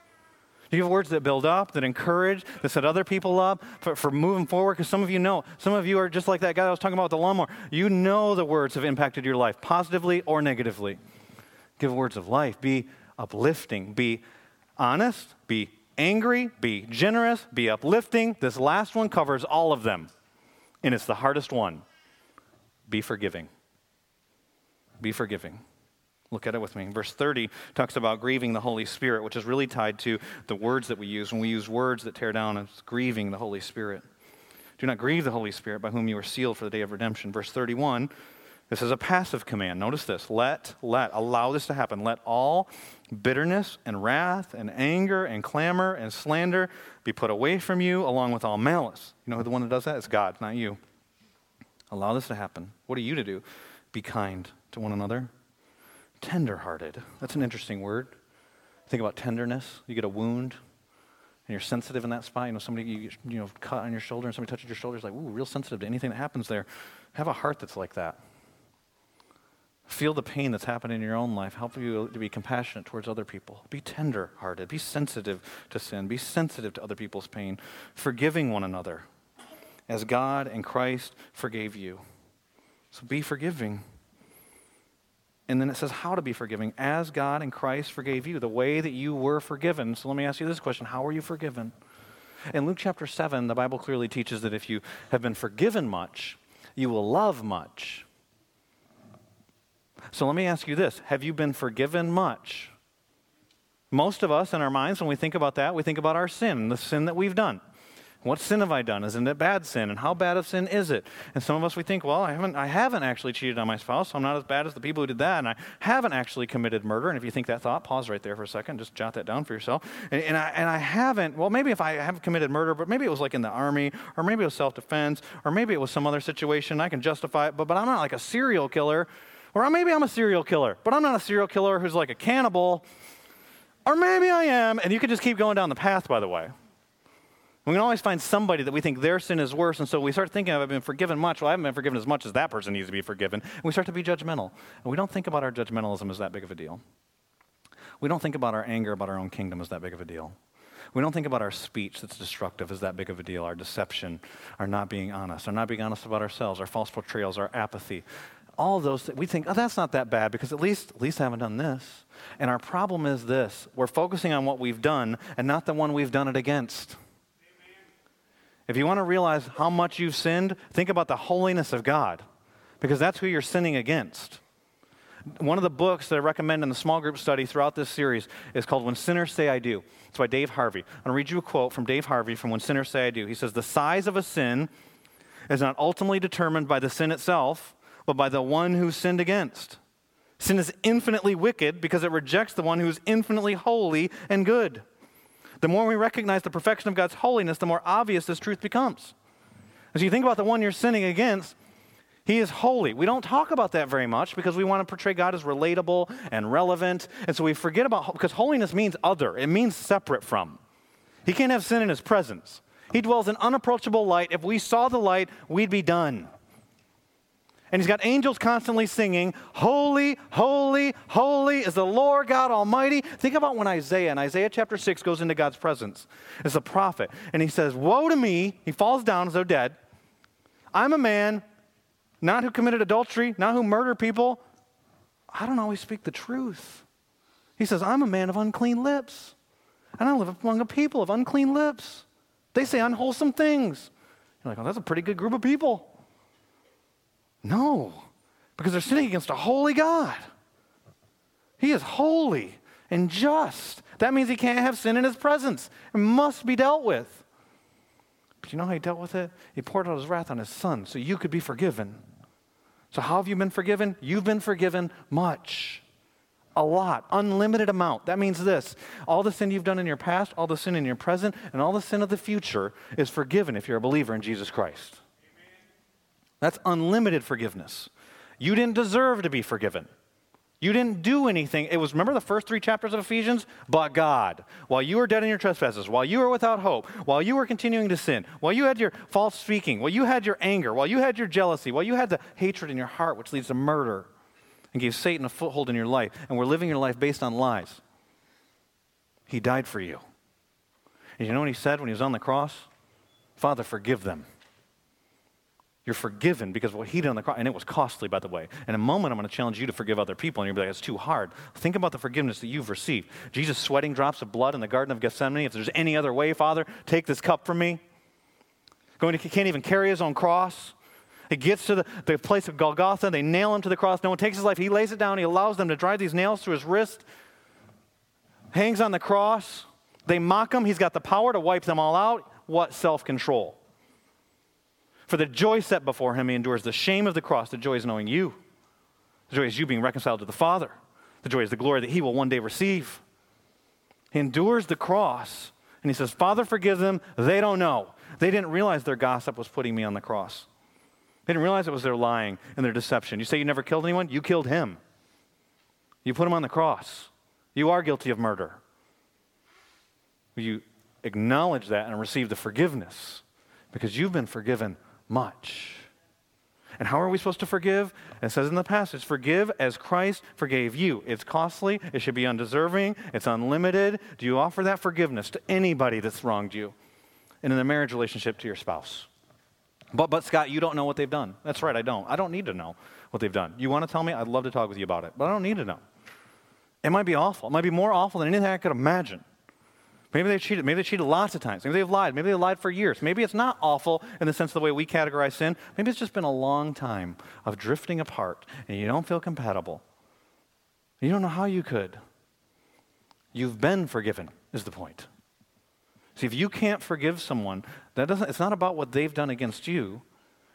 Do you have words that build up, that encourage, that set other people up for, for moving forward? Because some of you know, some of you are just like that guy I was talking about with the lawnmower. You know the words have impacted your life, positively or negatively. Give words of life. Be uplifting. Be honest. Be angry. Be generous. Be uplifting. This last one covers all of them, and it's the hardest one. Be forgiving. Be forgiving. Look at it with me. Verse 30 talks about grieving the Holy Spirit, which is really tied to the words that we use. When we use words that tear down, it's grieving the Holy Spirit. Do not grieve the Holy Spirit by whom you are sealed for the day of redemption. Verse 31, this is a passive command. Notice this. Let, let, allow this to happen. Let all bitterness and wrath and anger and clamor and slander be put away from you, along with all malice. You know who the one that does that? It's God, not you. Allow this to happen. What are you to do? Be kind to one another tenderhearted. That's an interesting word. Think about tenderness. You get a wound and you're sensitive in that spot. You know, somebody you, you know cut on your shoulder and somebody touches your shoulder. It's like, ooh, real sensitive to anything that happens there. Have a heart that's like that. Feel the pain that's happening in your own life. Help you to be compassionate towards other people. Be tender hearted. Be sensitive to sin. Be sensitive to other people's pain. Forgiving one another as God and Christ forgave you. So be forgiving. And then it says how to be forgiving as God and Christ forgave you, the way that you were forgiven. So let me ask you this question How were you forgiven? In Luke chapter 7, the Bible clearly teaches that if you have been forgiven much, you will love much. So let me ask you this Have you been forgiven much? Most of us in our minds, when we think about that, we think about our sin, the sin that we've done. What sin have I done? Isn't it bad sin? And how bad of sin is it? And some of us we think, well, I haven't, I haven't actually cheated on my spouse, so I'm not as bad as the people who did that, and I haven't actually committed murder. And if you think that thought, pause right there for a second, just jot that down for yourself. And, and I, and I haven't, well, maybe if I haven't committed murder, but maybe it was like in the army, or maybe it was self-defense, or maybe it was some other situation. I can justify it, but, but I'm not like a serial killer. Or maybe I'm a serial killer, but I'm not a serial killer who's like a cannibal. Or maybe I am, and you can just keep going down the path, by the way. We can always find somebody that we think their sin is worse, and so we start thinking, I've been forgiven much. Well, I haven't been forgiven as much as that person needs to be forgiven. And we start to be judgmental. And we don't think about our judgmentalism as that big of a deal. We don't think about our anger about our own kingdom as that big of a deal. We don't think about our speech that's destructive as that big of a deal, our deception, our not being honest, our not being honest about ourselves, our false portrayals, our apathy. All those things. we think, oh, that's not that bad because at least, at least I haven't done this. And our problem is this we're focusing on what we've done and not the one we've done it against. If you want to realize how much you've sinned, think about the holiness of God, because that's who you're sinning against. One of the books that I recommend in the small group study throughout this series is called When Sinners Say I Do. It's by Dave Harvey. I'm going to read you a quote from Dave Harvey from When Sinners Say I Do. He says, The size of a sin is not ultimately determined by the sin itself, but by the one who sinned against. Sin is infinitely wicked because it rejects the one who is infinitely holy and good. The more we recognize the perfection of God's holiness, the more obvious this truth becomes. As you think about the one you're sinning against, he is holy. We don't talk about that very much because we want to portray God as relatable and relevant. And so we forget about, because holiness means other, it means separate from. He can't have sin in his presence. He dwells in unapproachable light. If we saw the light, we'd be done. And he's got angels constantly singing, Holy, holy, holy is the Lord God Almighty. Think about when Isaiah, in Isaiah chapter 6, goes into God's presence as a prophet. And he says, Woe to me. He falls down as though dead. I'm a man, not who committed adultery, not who murdered people. I don't always speak the truth. He says, I'm a man of unclean lips. And I live among a people of unclean lips. They say unwholesome things. You're like, oh, that's a pretty good group of people. No, because they're sinning against a holy God. He is holy and just. That means he can't have sin in his presence. It must be dealt with. But you know how he dealt with it? He poured out his wrath on his son so you could be forgiven. So, how have you been forgiven? You've been forgiven much. A lot, unlimited amount. That means this all the sin you've done in your past, all the sin in your present, and all the sin of the future is forgiven if you're a believer in Jesus Christ. That's unlimited forgiveness. You didn't deserve to be forgiven. You didn't do anything. It was, remember the first three chapters of Ephesians? But God, while you were dead in your trespasses, while you were without hope, while you were continuing to sin, while you had your false speaking, while you had your anger, while you had your jealousy, while you had the hatred in your heart, which leads to murder, and gave Satan a foothold in your life, and we're living your life based on lies, He died for you. And you know what He said when He was on the cross? Father, forgive them you're forgiven because what he did on the cross. And it was costly, by the way. In a moment, I'm going to challenge you to forgive other people. And you'll be like, it's too hard. Think about the forgiveness that you've received. Jesus sweating drops of blood in the Garden of Gethsemane. If there's any other way, Father, take this cup from me. Going to, he can't even carry his own cross. He gets to the, the place of Golgotha. They nail him to the cross. No one takes his life. He lays it down. He allows them to drive these nails through his wrist. Hangs on the cross. They mock him. He's got the power to wipe them all out. What self control? For the joy set before him, he endures the shame of the cross. The joy is knowing you. The joy is you being reconciled to the Father. The joy is the glory that he will one day receive. He endures the cross, and he says, Father, forgive them. They don't know. They didn't realize their gossip was putting me on the cross. They didn't realize it was their lying and their deception. You say you never killed anyone? You killed him. You put him on the cross. You are guilty of murder. You acknowledge that and receive the forgiveness because you've been forgiven much. And how are we supposed to forgive? It says in the passage, forgive as Christ forgave you. It's costly, it should be undeserving, it's unlimited. Do you offer that forgiveness to anybody that's wronged you? And in the marriage relationship to your spouse. But, but Scott, you don't know what they've done. That's right, I don't. I don't need to know what they've done. You want to tell me? I'd love to talk with you about it, but I don't need to know. It might be awful. It might be more awful than anything I could imagine. Maybe they cheated. Maybe they cheated lots of times. Maybe they've lied. Maybe they lied for years. Maybe it's not awful in the sense of the way we categorize sin. Maybe it's just been a long time of drifting apart and you don't feel compatible. You don't know how you could. You've been forgiven, is the point. See, if you can't forgive someone, that doesn't, it's not about what they've done against you.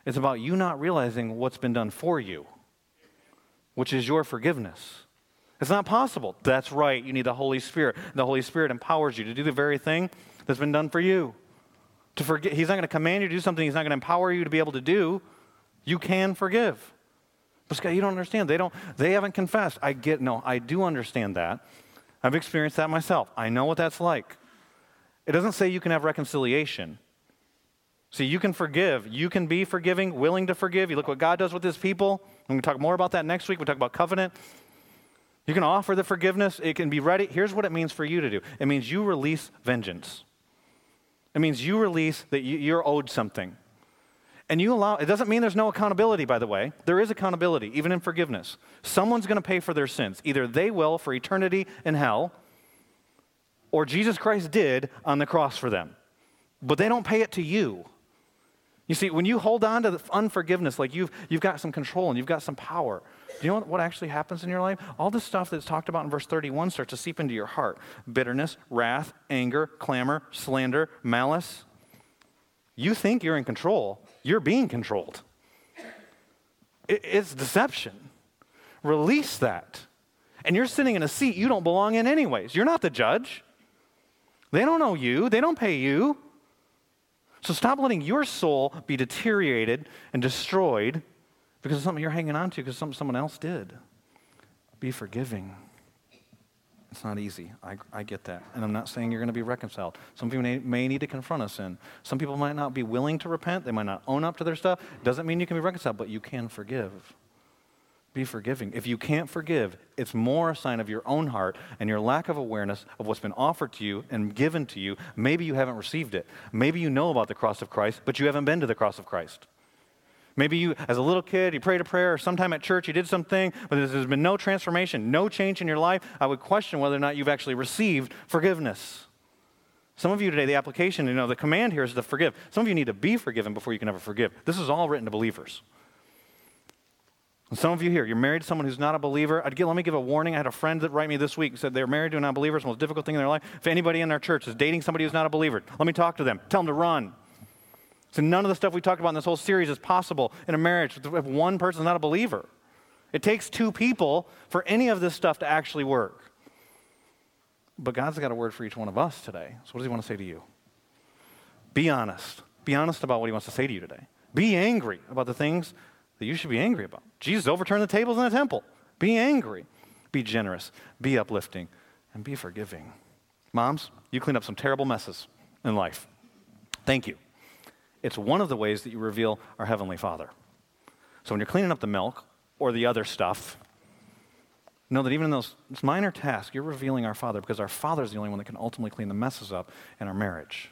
It's about you not realizing what's been done for you, which is your forgiveness. It's not possible. That's right. You need the Holy Spirit. The Holy Spirit empowers you to do the very thing that's been done for you. To forget, he's not going to command you to do something he's not going to empower you to be able to do. You can forgive. But Scott, you don't understand. They don't they haven't confessed. I get no, I do understand that. I've experienced that myself. I know what that's like. It doesn't say you can have reconciliation. See, you can forgive. You can be forgiving, willing to forgive. You look what God does with his people. And we talk more about that next week. We talk about covenant. You can offer the forgiveness, it can be ready. Here's what it means for you to do it means you release vengeance. It means you release that you're owed something. And you allow, it doesn't mean there's no accountability, by the way. There is accountability, even in forgiveness. Someone's going to pay for their sins. Either they will for eternity in hell, or Jesus Christ did on the cross for them. But they don't pay it to you. You see, when you hold on to unforgiveness, like you've, you've got some control and you've got some power, do you know what, actually happens in your life? All the stuff that's talked about in verse 31 starts to seep into your heart bitterness, wrath, anger, clamor, slander, malice. You think you're in control, you're being controlled. It, it's deception. Release that. And you're sitting in a seat you don't belong in, anyways. You're not the judge. They don't know you, they don't pay you. So stop letting your soul be deteriorated and destroyed because of something you're hanging on to because something someone else did. Be forgiving. It's not easy. I, I get that. And I'm not saying you're going to be reconciled. Some people may, may, need to confront a sin. Some people might not be willing to repent. They might not own up to their stuff. Doesn't mean you can be reconciled, but you can forgive. Be forgiving. If you can't forgive, it's more a sign of your own heart and your lack of awareness of what's been offered to you and given to you. Maybe you haven't received it. Maybe you know about the cross of Christ, but you haven't been to the cross of Christ. Maybe you, as a little kid, you prayed a prayer, or sometime at church you did something, but there's been no transformation, no change in your life. I would question whether or not you've actually received forgiveness. Some of you today, the application, you know, the command here is to forgive. Some of you need to be forgiven before you can ever forgive. This is all written to believers. And some of you here, you're married to someone who's not a believer. I'd let me give a warning. I had a friend that write me this week said they're married to a non-believer. It's the most difficult thing in their life. If anybody in our church is dating somebody who's not a believer, let me talk to them. Tell them to run. So none of the stuff we talked about in this whole series is possible in a marriage if one person is not a believer. It takes two people for any of this stuff to actually work. But God's got a word for each one of us today. So what does he want to say to you? Be honest. Be honest about what he wants to say to you today. Be angry about the things that you should be angry about. Jesus overturned the tables in the temple. Be angry. Be generous. Be uplifting. And be forgiving. Moms, you cleaned up some terrible messes in life. Thank you. It's one of the ways that you reveal our Heavenly Father. So when you're cleaning up the milk or the other stuff, know that even in those minor tasks, you're revealing our Father because our Father is the only one that can ultimately clean the messes up in our marriage.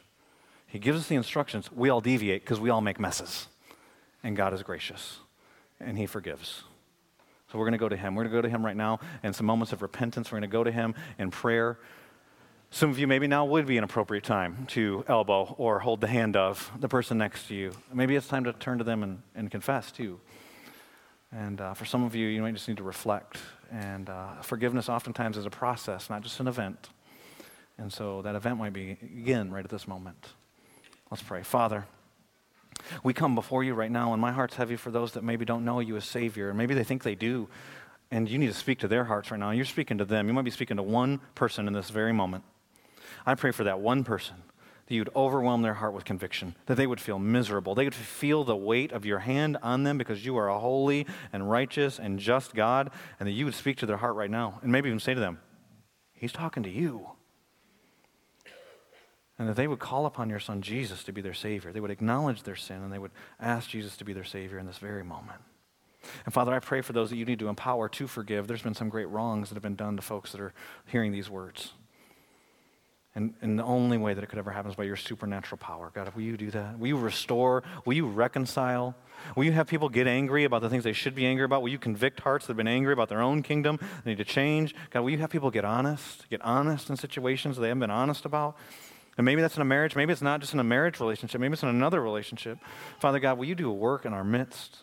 He gives us the instructions. We all deviate because we all make messes. And God is gracious and He forgives. So we're going to go to Him. We're going to go to Him right now in some moments of repentance. We're going to go to Him in prayer. Some of you, maybe now would be an appropriate time to elbow or hold the hand of the person next to you. Maybe it's time to turn to them and, and confess too. And uh, for some of you, you might just need to reflect. And uh, forgiveness oftentimes is a process, not just an event. And so that event might begin right at this moment. Let's pray. Father, we come before you right now, and my heart's heavy for those that maybe don't know you as Savior, and maybe they think they do. And you need to speak to their hearts right now. You're speaking to them. You might be speaking to one person in this very moment. I pray for that one person that you'd overwhelm their heart with conviction, that they would feel miserable. They would feel the weight of your hand on them because you are a holy and righteous and just God, and that you would speak to their heart right now and maybe even say to them, He's talking to you. And that they would call upon your son Jesus to be their Savior. They would acknowledge their sin and they would ask Jesus to be their Savior in this very moment. And Father, I pray for those that you need to empower to forgive. There's been some great wrongs that have been done to folks that are hearing these words. And, and the only way that it could ever happen is by your supernatural power. God, will you do that? Will you restore? Will you reconcile? Will you have people get angry about the things they should be angry about? Will you convict hearts that have been angry about their own kingdom? They need to change. God, will you have people get honest? Get honest in situations they haven't been honest about? And maybe that's in a marriage. Maybe it's not just in a marriage relationship. Maybe it's in another relationship. Father God, will you do a work in our midst?